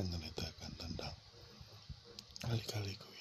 menceritakan tentang kali-kaliku